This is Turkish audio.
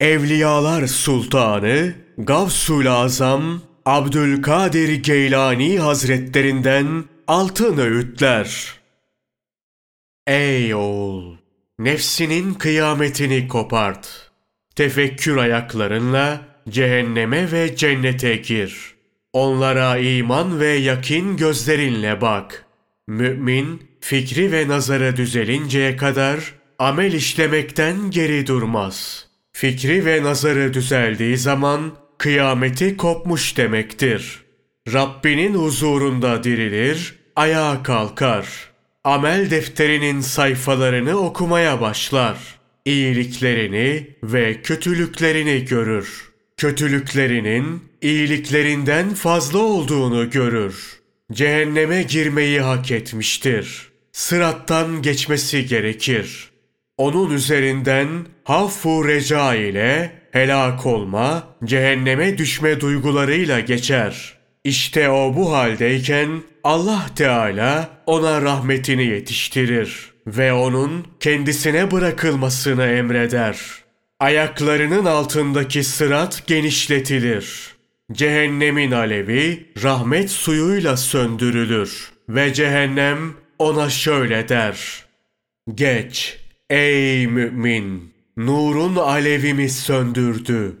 Evliyalar Sultanı Gavsul Azam Abdülkadir Geylani Hazretlerinden altın öğütler. Ey oğul! Nefsinin kıyametini kopart. Tefekkür ayaklarınla cehenneme ve cennete gir. Onlara iman ve yakin gözlerinle bak. Mümin, fikri ve nazarı düzelinceye kadar amel işlemekten geri durmaz. Fikri ve nazarı düzeldiği zaman kıyameti kopmuş demektir. Rabbinin huzurunda dirilir, ayağa kalkar. Amel defterinin sayfalarını okumaya başlar. İyiliklerini ve kötülüklerini görür. Kötülüklerinin iyiliklerinden fazla olduğunu görür. Cehenneme girmeyi hak etmiştir. Sırattan geçmesi gerekir. Onun üzerinden haffu reca ile helak olma, cehenneme düşme duygularıyla geçer. İşte o bu haldeyken Allah Teala ona rahmetini yetiştirir ve onun kendisine bırakılmasını emreder. Ayaklarının altındaki sırat genişletilir. Cehennemin alevi rahmet suyuyla söndürülür ve cehennem ona şöyle der. Geç ey mümin, nurun alevimi söndürdü.